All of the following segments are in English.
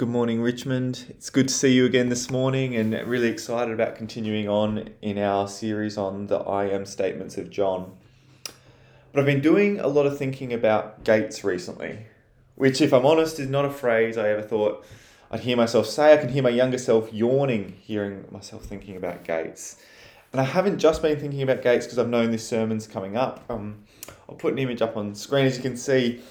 Good morning, Richmond. It's good to see you again this morning and really excited about continuing on in our series on the I am statements of John. But I've been doing a lot of thinking about gates recently, which, if I'm honest, is not a phrase I ever thought I'd hear myself say. I can hear my younger self yawning hearing myself thinking about gates. And I haven't just been thinking about gates because I've known this sermon's coming up. Um, I'll put an image up on screen as you can see.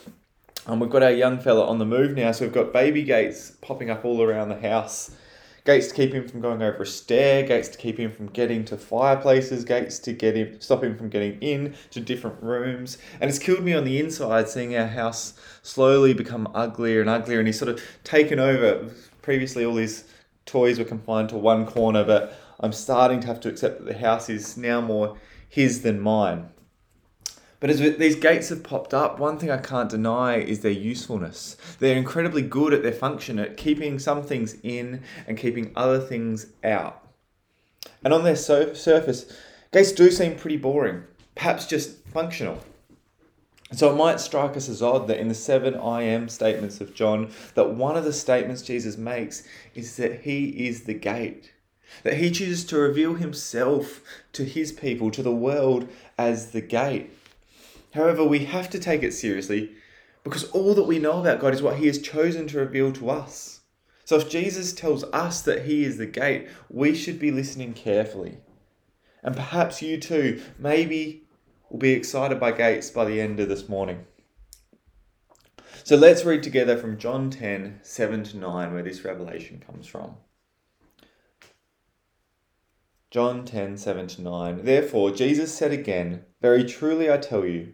Um, we've got our young fella on the move now, so we've got baby gates popping up all around the house. Gates to keep him from going over a stair, gates to keep him from getting to fireplaces, gates to get him stop him from getting in to different rooms. And it's killed me on the inside seeing our house slowly become uglier and uglier and he's sort of taken over. Previously all his toys were confined to one corner, but I'm starting to have to accept that the house is now more his than mine. But as these gates have popped up, one thing I can't deny is their usefulness. They're incredibly good at their function at keeping some things in and keeping other things out. And on their so- surface, gates do seem pretty boring, perhaps just functional. So it might strike us as odd that in the seven I am statements of John, that one of the statements Jesus makes is that he is the gate. That he chooses to reveal himself to his people, to the world, as the gate. However, we have to take it seriously because all that we know about God is what He has chosen to reveal to us. So if Jesus tells us that He is the gate, we should be listening carefully. And perhaps you too, maybe, will be excited by gates by the end of this morning. So let's read together from John 10 7 to 9, where this revelation comes from. John 10 7 to 9. Therefore, Jesus said again, Very truly I tell you,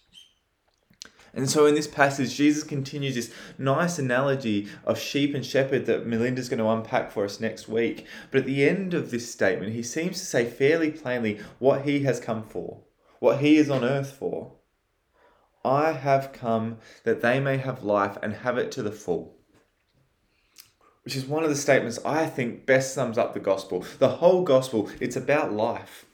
And so in this passage, Jesus continues this nice analogy of sheep and shepherd that Melinda's going to unpack for us next week. But at the end of this statement, he seems to say fairly plainly what he has come for, what he is on earth for. I have come that they may have life and have it to the full. Which is one of the statements I think best sums up the gospel. The whole gospel, it's about life.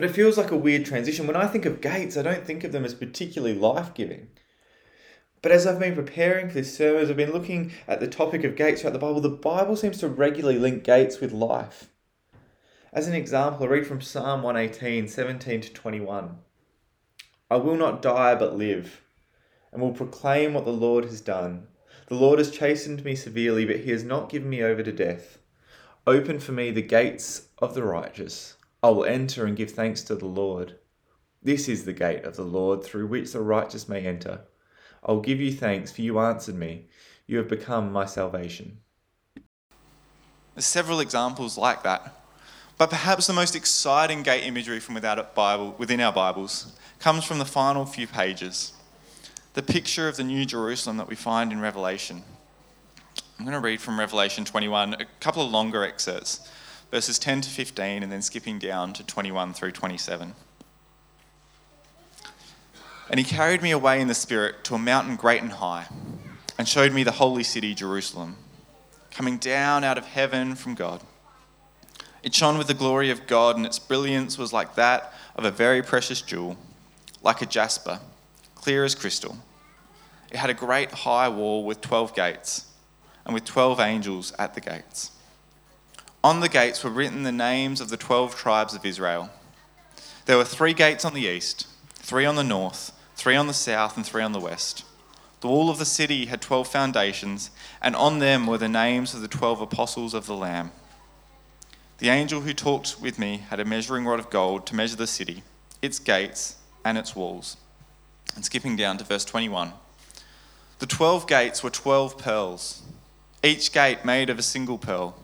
But it feels like a weird transition. When I think of gates, I don't think of them as particularly life giving. But as I've been preparing for this sermon, I've been looking at the topic of gates throughout the Bible. The Bible seems to regularly link gates with life. As an example, I read from Psalm 118, 17 to 21. I will not die but live, and will proclaim what the Lord has done. The Lord has chastened me severely, but he has not given me over to death. Open for me the gates of the righteous. I will enter and give thanks to the Lord. This is the gate of the Lord through which the righteous may enter. I will give you thanks, for you answered me. You have become my salvation. There's several examples like that. But perhaps the most exciting gate imagery from Bible, within our Bibles comes from the final few pages. The picture of the New Jerusalem that we find in Revelation. I'm going to read from Revelation 21, a couple of longer excerpts verses 10 to 15, and then skipping down to 21 through 27. And he carried me away in the Spirit to a mountain great and high, and showed me the holy city, Jerusalem, coming down out of heaven from God. It shone with the glory of God, and its brilliance was like that of a very precious jewel, like a jasper, clear as crystal. It had a great high wall with 12 gates, and with 12 angels at the gates. On the gates were written the names of the 12 tribes of Israel. There were three gates on the east, three on the north, three on the south, and three on the west. The wall of the city had 12 foundations, and on them were the names of the 12 apostles of the Lamb. The angel who talked with me had a measuring rod of gold to measure the city, its gates, and its walls. And skipping down to verse 21. The 12 gates were 12 pearls, each gate made of a single pearl.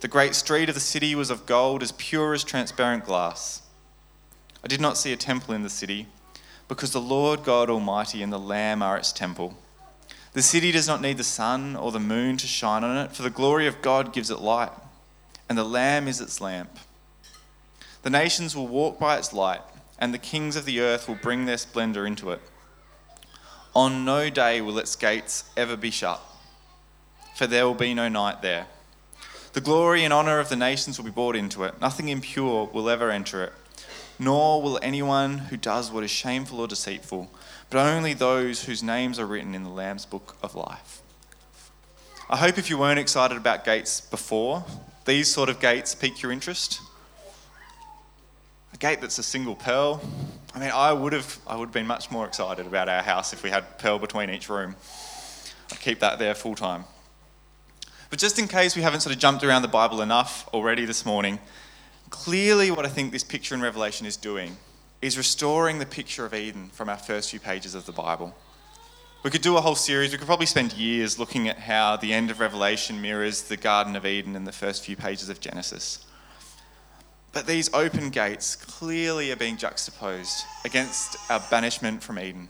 The great street of the city was of gold, as pure as transparent glass. I did not see a temple in the city, because the Lord God Almighty and the Lamb are its temple. The city does not need the sun or the moon to shine on it, for the glory of God gives it light, and the Lamb is its lamp. The nations will walk by its light, and the kings of the earth will bring their splendor into it. On no day will its gates ever be shut, for there will be no night there. The glory and honor of the nations will be brought into it. Nothing impure will ever enter it, nor will anyone who does what is shameful or deceitful, but only those whose names are written in the Lamb's book of life. I hope if you weren't excited about gates before, these sort of gates pique your interest. A gate that's a single pearl. I mean, I would have I would have been much more excited about our house if we had pearl between each room. I'd keep that there full time. But just in case we haven't sort of jumped around the Bible enough already this morning, clearly what I think this picture in Revelation is doing is restoring the picture of Eden from our first few pages of the Bible. We could do a whole series, we could probably spend years looking at how the end of Revelation mirrors the Garden of Eden and the first few pages of Genesis. But these open gates clearly are being juxtaposed against our banishment from Eden.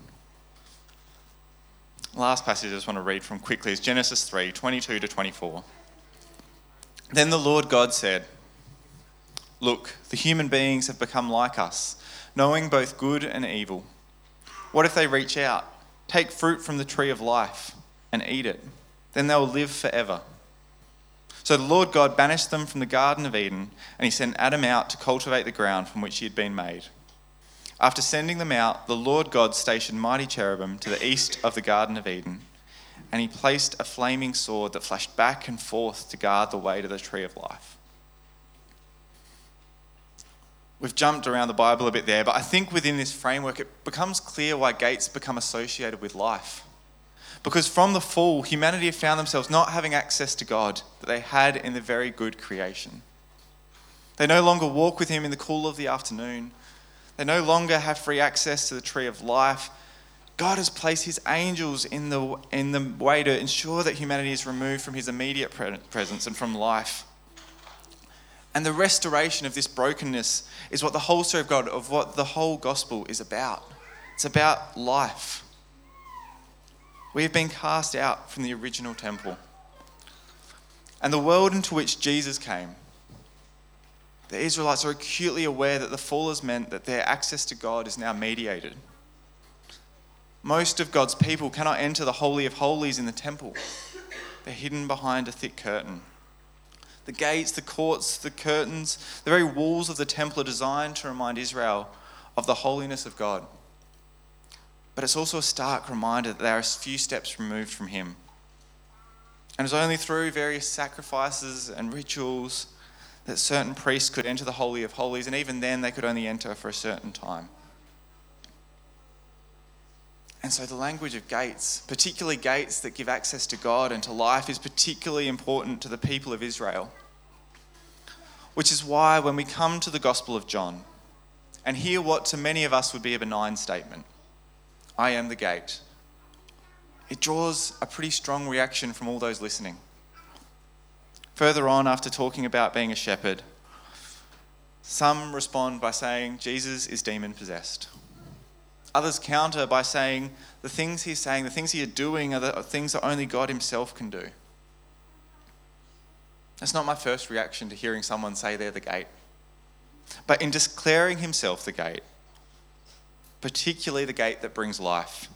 Last passage I just want to read from quickly is Genesis 3 22 to 24. Then the Lord God said, Look, the human beings have become like us, knowing both good and evil. What if they reach out, take fruit from the tree of life, and eat it? Then they will live forever. So the Lord God banished them from the Garden of Eden, and he sent Adam out to cultivate the ground from which he had been made. After sending them out, the Lord God stationed mighty cherubim to the east of the Garden of Eden, and he placed a flaming sword that flashed back and forth to guard the way to the tree of life. We've jumped around the Bible a bit there, but I think within this framework it becomes clear why gates become associated with life. Because from the fall, humanity have found themselves not having access to God that they had in the very good creation. They no longer walk with Him in the cool of the afternoon. They no longer have free access to the tree of life. God has placed His angels in the, in the way to ensure that humanity is removed from His immediate presence and from life. And the restoration of this brokenness is what the whole story of God, of what the whole gospel is about. It's about life. We have been cast out from the original temple. And the world into which Jesus came, the Israelites are acutely aware that the fall has meant that their access to God is now mediated. Most of God's people cannot enter the Holy of Holies in the temple, they're hidden behind a thick curtain. The gates, the courts, the curtains, the very walls of the temple are designed to remind Israel of the holiness of God but it's also a stark reminder that they are a few steps removed from Him. And it's only through various sacrifices and rituals that certain priests could enter the Holy of Holies, and even then they could only enter for a certain time. And so the language of gates, particularly gates that give access to God and to life, is particularly important to the people of Israel. Which is why when we come to the Gospel of John and hear what to many of us would be a benign statement, I am the gate. It draws a pretty strong reaction from all those listening. Further on, after talking about being a shepherd, some respond by saying Jesus is demon possessed. Others counter by saying the things he's saying, the things he's doing, are the things that only God himself can do. That's not my first reaction to hearing someone say they're the gate. But in declaring himself the gate, particularly the gate that brings life.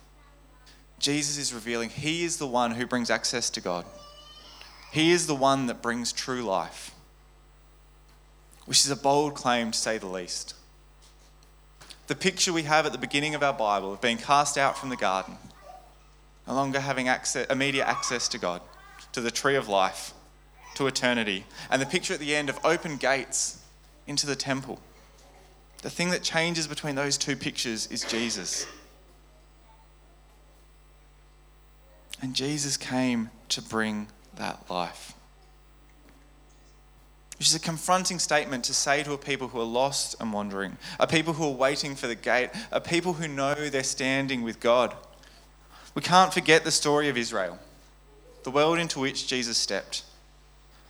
Jesus is revealing He is the one who brings access to God. He is the one that brings true life, which is a bold claim to say the least. The picture we have at the beginning of our Bible of being cast out from the garden, no longer having access, immediate access to God, to the tree of life, to eternity, and the picture at the end of open gates into the temple the thing that changes between those two pictures is Jesus. And Jesus came to bring that life. Which is a confronting statement to say to a people who are lost and wandering, a people who are waiting for the gate, a people who know they're standing with God. We can't forget the story of Israel, the world into which Jesus stepped.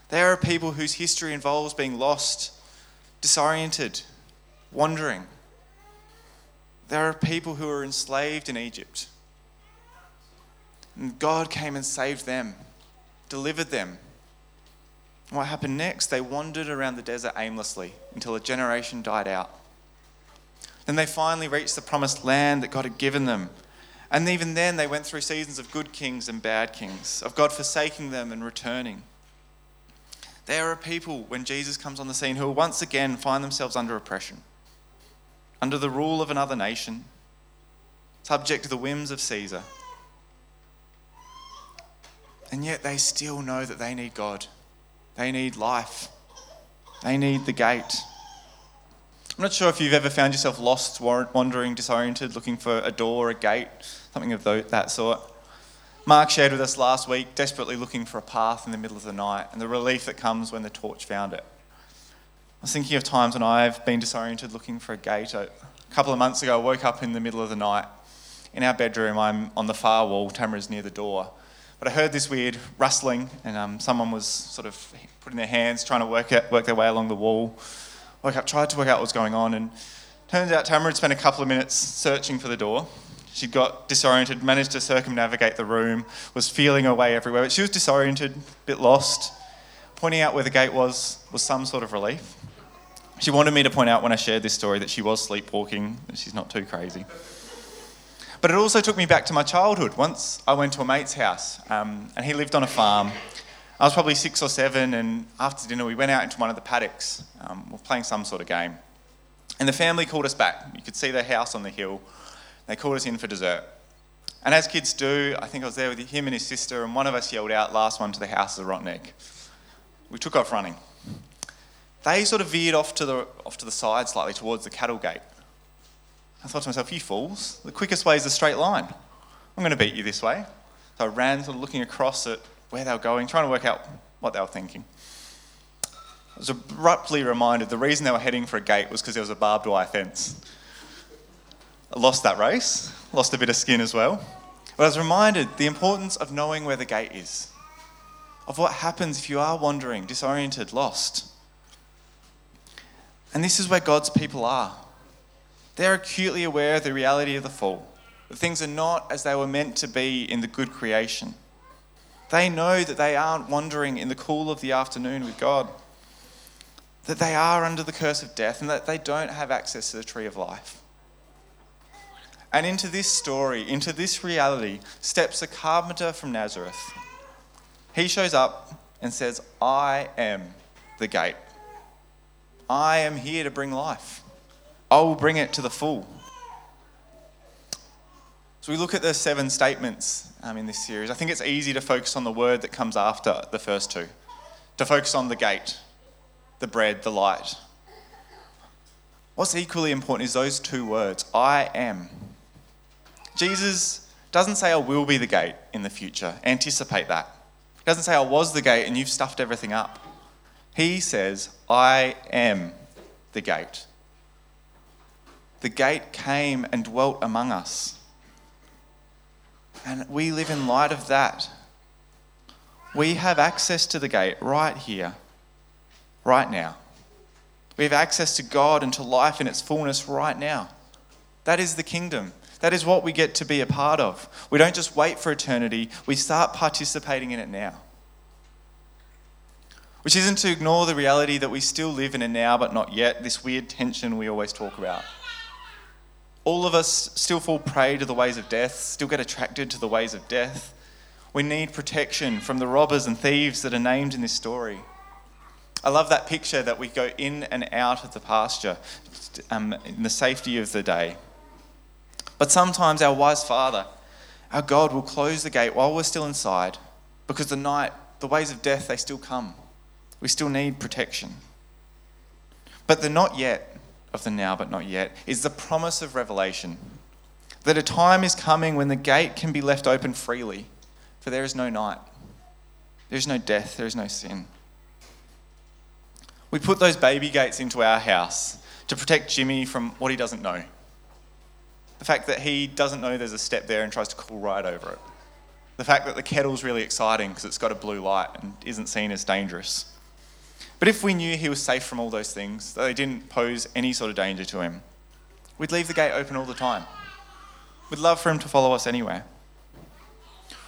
There are people whose history involves being lost, disoriented, wandering. There are people who are enslaved in Egypt. And God came and saved them, delivered them. What happened next? They wandered around the desert aimlessly until a generation died out. Then they finally reached the promised land that God had given them. And even then, they went through seasons of good kings and bad kings, of God forsaking them and returning. There are people, when Jesus comes on the scene, who will once again find themselves under oppression, under the rule of another nation, subject to the whims of Caesar. And yet they still know that they need God. They need life. They need the gate. I'm not sure if you've ever found yourself lost, wandering, disoriented, looking for a door, a gate, something of that sort. Mark shared with us last week, desperately looking for a path in the middle of the night, and the relief that comes when the torch found it. I was thinking of times when I've been disoriented looking for a gate. A couple of months ago, I woke up in the middle of the night. In our bedroom, I'm on the far wall, Tamara's near the door. But I heard this weird rustling, and um, someone was sort of putting their hands, trying to work, work their way along the wall woke up, tried to work out what was going on, and turns out Tamara had spent a couple of minutes searching for the door. She'd got disoriented, managed to circumnavigate the room, was feeling her way everywhere, but she was disoriented, a bit lost. Pointing out where the gate was was some sort of relief. She wanted me to point out when I shared this story that she was sleepwalking, that she's not too crazy. But it also took me back to my childhood. Once I went to a mate's house, um, and he lived on a farm, I was probably six or seven, and after dinner, we went out into one of the paddocks. Um, we were playing some sort of game. And the family called us back. You could see their house on the hill. They called us in for dessert. And as kids do, I think I was there with him and his sister, and one of us yelled out, Last one to the house is a rotten egg. We took off running. They sort of veered off to the, off to the side slightly towards the cattle gate. I thought to myself, You fools, the quickest way is a straight line. I'm going to beat you this way. So I ran, sort of looking across at where they were going, trying to work out what they were thinking. I was abruptly reminded the reason they were heading for a gate was because there was a barbed wire fence. I lost that race, lost a bit of skin as well. But I was reminded the importance of knowing where the gate is, of what happens if you are wandering, disoriented, lost. And this is where God's people are. They're acutely aware of the reality of the fall, that things are not as they were meant to be in the good creation. They know that they aren't wandering in the cool of the afternoon with God, that they are under the curse of death, and that they don't have access to the tree of life. And into this story, into this reality, steps a carpenter from Nazareth. He shows up and says, I am the gate. I am here to bring life. I will bring it to the full. So we look at the seven statements um, in this series. I think it's easy to focus on the word that comes after the first two, to focus on the gate, the bread, the light. What's equally important is those two words I am. Jesus doesn't say, I will be the gate in the future. Anticipate that. He doesn't say, I was the gate and you've stuffed everything up. He says, I am the gate. The gate came and dwelt among us. And we live in light of that. We have access to the gate right here, right now. We have access to God and to life in its fullness right now. That is the kingdom. That is what we get to be a part of. We don't just wait for eternity, we start participating in it now. Which isn't to ignore the reality that we still live in a now but not yet, this weird tension we always talk about. All of us still fall prey to the ways of death, still get attracted to the ways of death. We need protection from the robbers and thieves that are named in this story. I love that picture that we go in and out of the pasture um, in the safety of the day. But sometimes our wise Father, our God, will close the gate while we're still inside because the night, the ways of death, they still come. We still need protection. But the not yet of the now but not yet is the promise of Revelation that a time is coming when the gate can be left open freely, for there is no night, there is no death, there is no sin. We put those baby gates into our house to protect Jimmy from what he doesn't know. The fact that he doesn't know there's a step there and tries to crawl right over it. The fact that the kettle's really exciting because it's got a blue light and isn't seen as dangerous. But if we knew he was safe from all those things, that they didn't pose any sort of danger to him, we'd leave the gate open all the time. We'd love for him to follow us anywhere.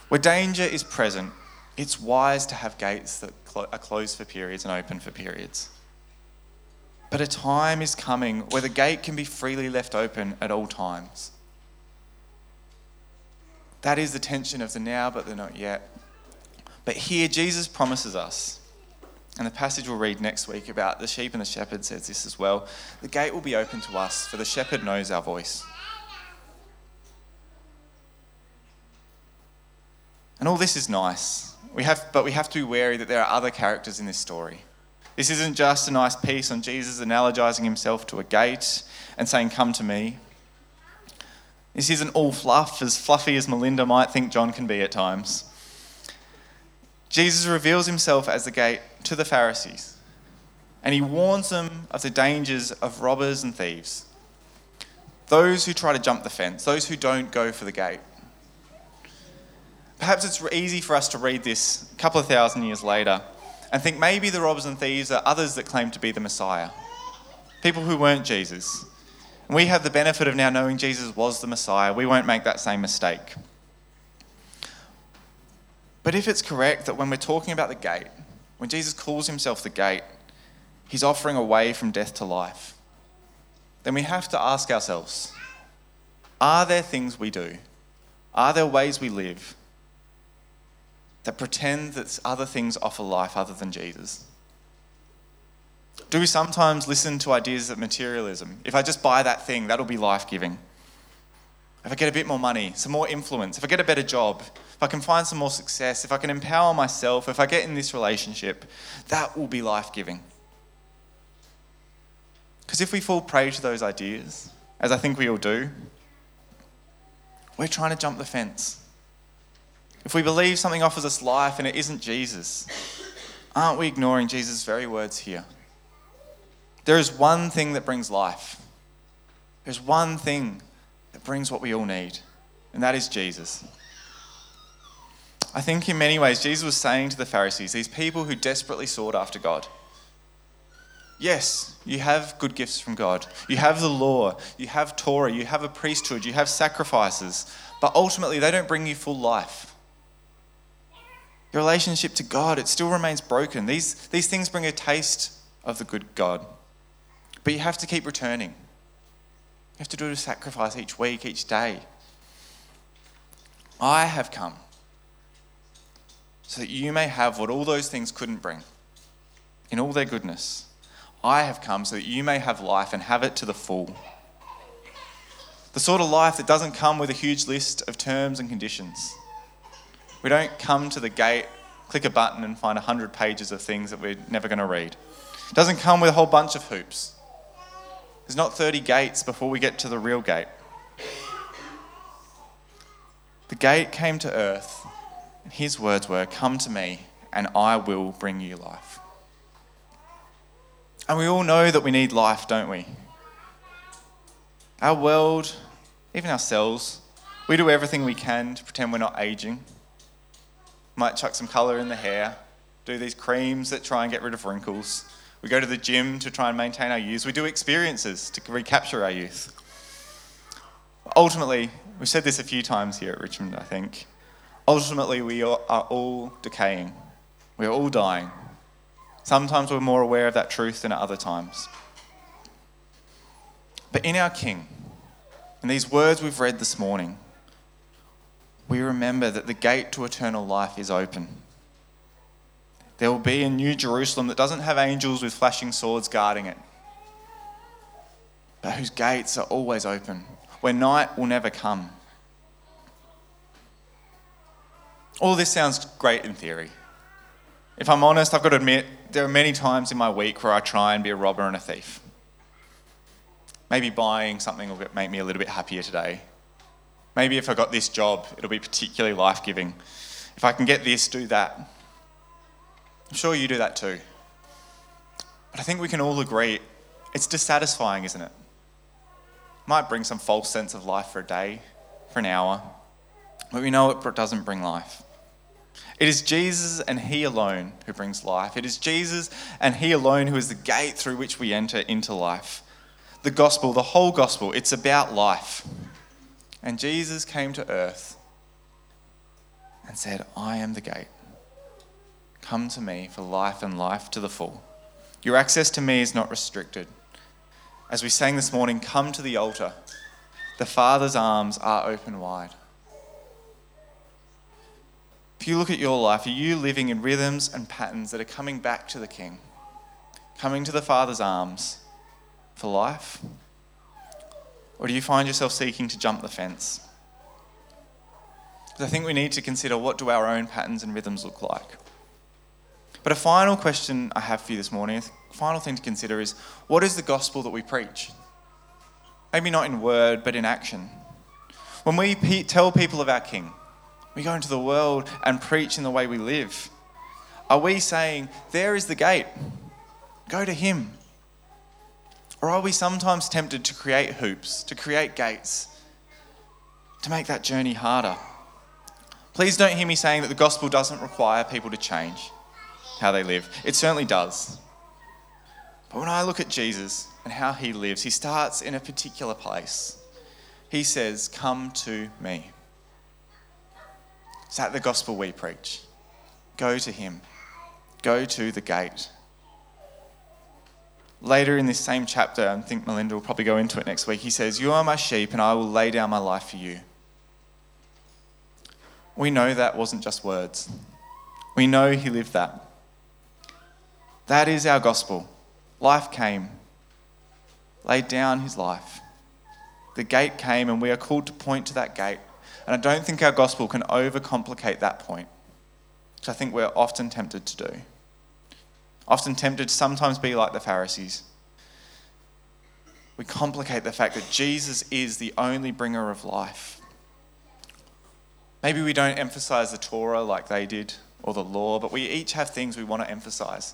Where danger is present, it's wise to have gates that are closed for periods and open for periods. But a time is coming where the gate can be freely left open at all times. That is the tension of the now, but the not yet. But here, Jesus promises us, and the passage we'll read next week about the sheep and the shepherd says this as well the gate will be open to us, for the shepherd knows our voice. And all this is nice. We have, but we have to be wary that there are other characters in this story. This isn't just a nice piece on Jesus analogizing himself to a gate and saying, Come to me. This isn't all fluff, as fluffy as Melinda might think John can be at times. Jesus reveals himself as the gate to the Pharisees, and he warns them of the dangers of robbers and thieves. Those who try to jump the fence, those who don't go for the gate. Perhaps it's easy for us to read this a couple of thousand years later and think maybe the robbers and thieves are others that claim to be the Messiah, people who weren't Jesus. And we have the benefit of now knowing Jesus was the Messiah. We won't make that same mistake. But if it's correct that when we're talking about the gate, when Jesus calls himself the gate, he's offering a way from death to life, then we have to ask ourselves are there things we do? Are there ways we live that pretend that other things offer life other than Jesus? Do we sometimes listen to ideas of materialism? If I just buy that thing, that'll be life giving. If I get a bit more money, some more influence, if I get a better job, if I can find some more success, if I can empower myself, if I get in this relationship, that will be life giving. Because if we fall prey to those ideas, as I think we all do, we're trying to jump the fence. If we believe something offers us life and it isn't Jesus, aren't we ignoring Jesus' very words here? There is one thing that brings life. There's one thing brings what we all need, and that is Jesus. I think in many ways, Jesus was saying to the Pharisees, these people who desperately sought after God, Yes, you have good gifts from God. You have the law, you have Torah, you have a priesthood, you have sacrifices, but ultimately they don't bring you full life. Your relationship to God, it still remains broken. These, these things bring a taste of the good God. But you have to keep returning. You have to do a sacrifice each week, each day. I have come so that you may have what all those things couldn't bring in all their goodness. I have come so that you may have life and have it to the full. The sort of life that doesn't come with a huge list of terms and conditions. We don't come to the gate, click a button, and find 100 pages of things that we're never going to read. It doesn't come with a whole bunch of hoops. There's not 30 gates before we get to the real gate. The gate came to earth, and his words were, Come to me, and I will bring you life. And we all know that we need life, don't we? Our world, even ourselves, we do everything we can to pretend we're not aging. Might chuck some colour in the hair, do these creams that try and get rid of wrinkles. We go to the gym to try and maintain our youth. We do experiences to recapture our youth. Ultimately, we've said this a few times here at Richmond, I think. Ultimately, we are all decaying. We are all dying. Sometimes we're more aware of that truth than at other times. But in our King, in these words we've read this morning, we remember that the gate to eternal life is open. There will be a new Jerusalem that doesn't have angels with flashing swords guarding it, but whose gates are always open, where night will never come. All this sounds great in theory. If I'm honest, I've got to admit, there are many times in my week where I try and be a robber and a thief. Maybe buying something will make me a little bit happier today. Maybe if I got this job, it'll be particularly life giving. If I can get this, do that. I'm sure you do that too. But I think we can all agree it's dissatisfying, isn't it? Might bring some false sense of life for a day, for an hour, but we know it doesn't bring life. It is Jesus and He alone who brings life. It is Jesus and He alone who is the gate through which we enter into life. The gospel, the whole gospel, it's about life. And Jesus came to earth and said, I am the gate. Come to me for life and life to the full. Your access to me is not restricted. as we sang this morning, come to the altar. The Father's arms are open wide. If you look at your life, are you living in rhythms and patterns that are coming back to the King, coming to the Father's arms for life? Or do you find yourself seeking to jump the fence? Because I think we need to consider what do our own patterns and rhythms look like. But a final question I have for you this morning, a final thing to consider is what is the gospel that we preach? Maybe not in word, but in action. When we pe- tell people of our King, we go into the world and preach in the way we live. Are we saying, There is the gate, go to Him? Or are we sometimes tempted to create hoops, to create gates, to make that journey harder? Please don't hear me saying that the gospel doesn't require people to change how they live. It certainly does. But when I look at Jesus and how he lives, he starts in a particular place. He says, Come to me. Is that the gospel we preach? Go to him, go to the gate. Later in this same chapter, I think Melinda will probably go into it next week, he says, You are my sheep, and I will lay down my life for you. We know that wasn't just words. We know he lived that. That is our gospel. Life came, laid down his life. The gate came, and we are called to point to that gate. And I don't think our gospel can overcomplicate that point, which I think we're often tempted to do. Often tempted to sometimes be like the Pharisees. We complicate the fact that Jesus is the only bringer of life. Maybe we don't emphasize the Torah like they did or the law, but we each have things we want to emphasize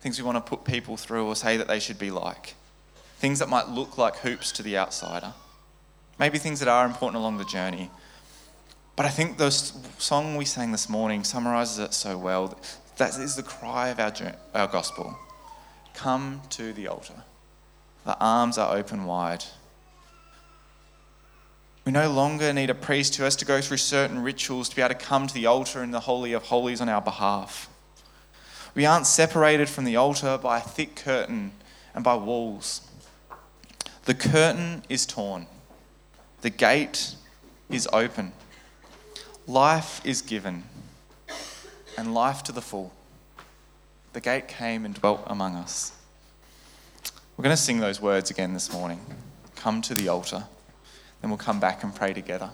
things we want to put people through or say that they should be like, things that might look like hoops to the outsider, maybe things that are important along the journey. But I think the song we sang this morning summarizes it so well. That is the cry of our, our gospel. Come to the altar. The arms are open wide. We no longer need a priest who has to go through certain rituals to be able to come to the altar in the Holy of Holies on our behalf. We aren't separated from the altar by a thick curtain and by walls. The curtain is torn, the gate is open. Life is given, and life to the full. The gate came and dwelt among us. We're going to sing those words again this morning. Come to the altar, then we'll come back and pray together.